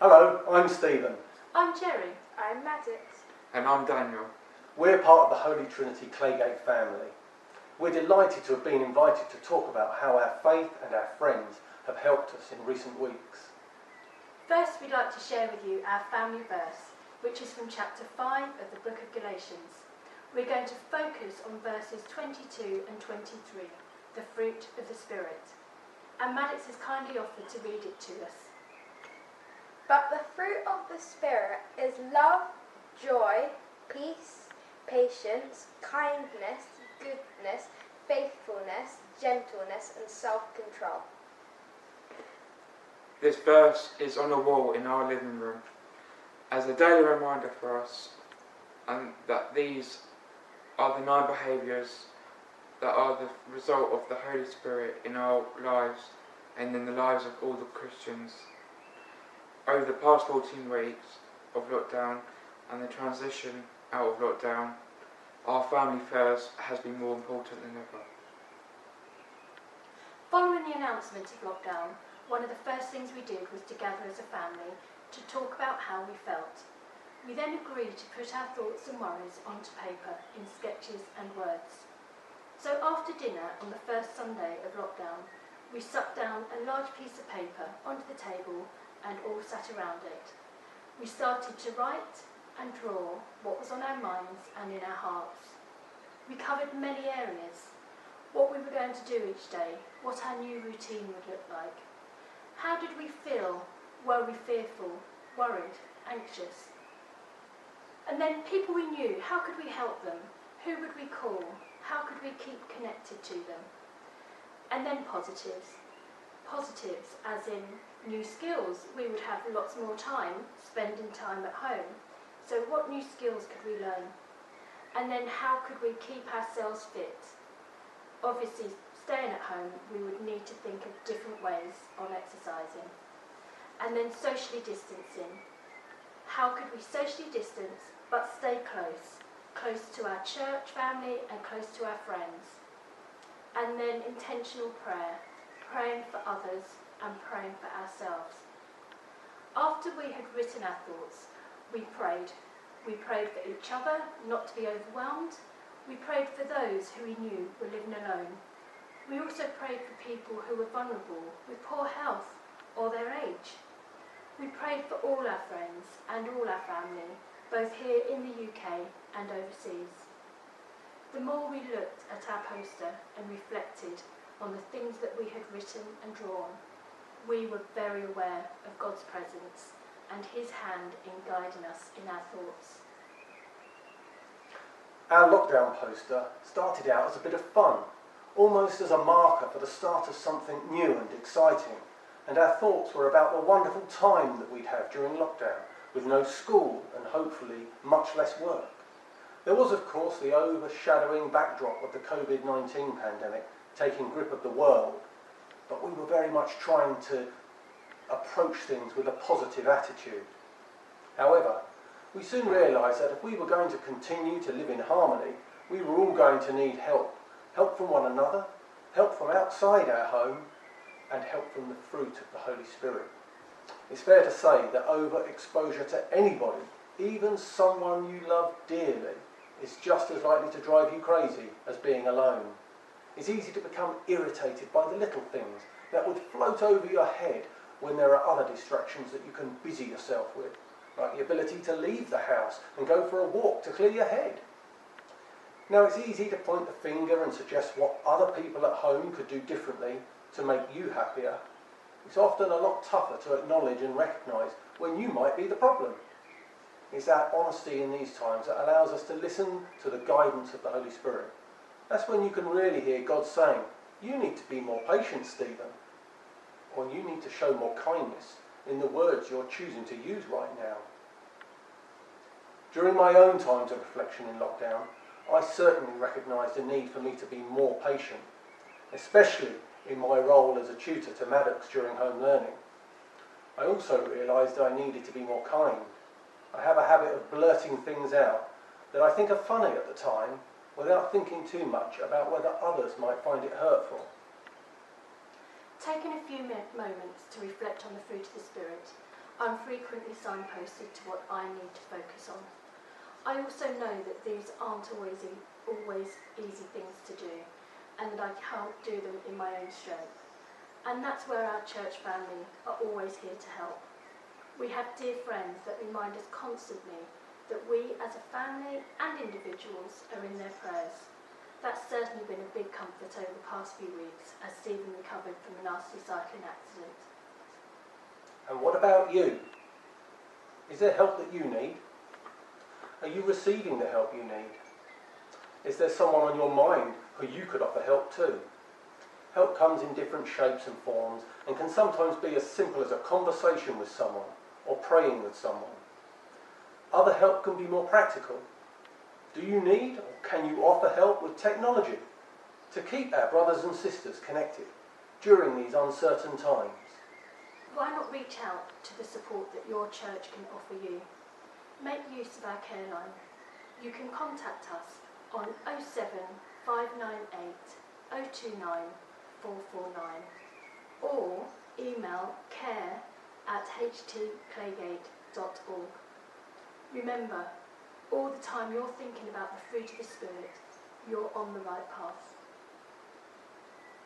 Hello, I'm Stephen. I'm Jerry. I'm Maddox. And I'm Daniel. We're part of the Holy Trinity Claygate family. We're delighted to have been invited to talk about how our faith and our friends have helped us in recent weeks. First, we'd like to share with you our family verse, which is from chapter 5 of the book of Galatians. We're going to focus on verses 22 and 23, the fruit of the Spirit. And Maddox has kindly offered to read it to us. But the fruit of the Spirit is love, joy, peace, patience, kindness, goodness, faithfulness, gentleness, and self control. This verse is on a wall in our living room as a daily reminder for us and that these are the nine behaviours that are the result of the Holy Spirit in our lives and in the lives of all the Christians. Over the past 14 weeks of lockdown and the transition out of lockdown, our family fairs has been more important than ever. Following the announcement of lockdown, one of the first things we did was to gather as a family to talk about how we felt. We then agreed to put our thoughts and worries onto paper in sketches and words. So after dinner on the first Sunday of lockdown, we stuck down a large piece of paper onto the table and all sat around it. We started to write and draw what was on our minds and in our hearts. We covered many areas, what we were going to do each day, what our new routine would look like. How did we feel? Were we fearful, worried, anxious? And then people we knew, how could we help them? Who would we call? How could we keep connected to them? And then positives. Positives as in new skills. We would have lots more time spending time at home. So what new skills could we learn? And then how could we keep ourselves fit? Obviously, staying at home, we would need to think of different ways on exercising. And then socially distancing. How could we socially distance but stay close? Close to our church family and close to our friends. And then intentional prayer, praying for others and praying for ourselves. After we had written our thoughts, we prayed. We prayed for each other, not to be overwhelmed. We prayed for those who we knew were living alone. We also prayed for people who were vulnerable with poor health or their age. We prayed for all our friends and all our family, both here in the UK and overseas. The more we looked at our poster and reflected on the things that we had written and drawn, we were very aware of God's presence and his hand in guiding us in our thoughts. Our lockdown poster started out as a bit of fun, almost as a marker for the start of something new and exciting. And our thoughts were about the wonderful time that we'd have during lockdown, with no school and hopefully much less work. There was, of course, the overshadowing backdrop of the COVID 19 pandemic taking grip of the world, but we were very much trying to approach things with a positive attitude. However, we soon realised that if we were going to continue to live in harmony, we were all going to need help. Help from one another, help from outside our home, and help from the fruit of the Holy Spirit. It's fair to say that overexposure to anybody, even someone you love dearly, is just as likely to drive you crazy as being alone. It's easy to become irritated by the little things that would float over your head when there are other distractions that you can busy yourself with, like the ability to leave the house and go for a walk to clear your head. Now, it's easy to point the finger and suggest what other people at home could do differently to make you happier. It's often a lot tougher to acknowledge and recognise when you might be the problem. It's that honesty in these times that allows us to listen to the guidance of the Holy Spirit. That's when you can really hear God saying, You need to be more patient, Stephen, or you need to show more kindness in the words you're choosing to use right now. During my own times of reflection in lockdown, I certainly recognised the need for me to be more patient, especially in my role as a tutor to Maddox during home learning. I also realised I needed to be more kind. I have a habit of blurting things out that I think are funny at the time without thinking too much about whether others might find it hurtful. Taking a few moments to reflect on the fruit of the Spirit, I'm frequently signposted to what I need to focus on. I also know that these aren't always, e- always easy things to do and that I can't do them in my own strength. And that's where our church family are always here to help. We have dear friends that remind us constantly that we as a family and individuals are in their prayers. That's certainly been a big comfort over the past few weeks as Stephen recovered from a nasty cycling accident. And what about you? Is there help that you need? Are you receiving the help you need? Is there someone on your mind who you could offer help to? Help comes in different shapes and forms and can sometimes be as simple as a conversation with someone or praying with someone. Other help can be more practical. Do you need or can you offer help with technology to keep our brothers and sisters connected during these uncertain times? Why not reach out to the support that your church can offer you? Make use of our care line. You can contact us on 07 598 029 449 or email care at htclaygate.org. Remember, all the time you're thinking about the fruit of the Spirit, you're on the right path.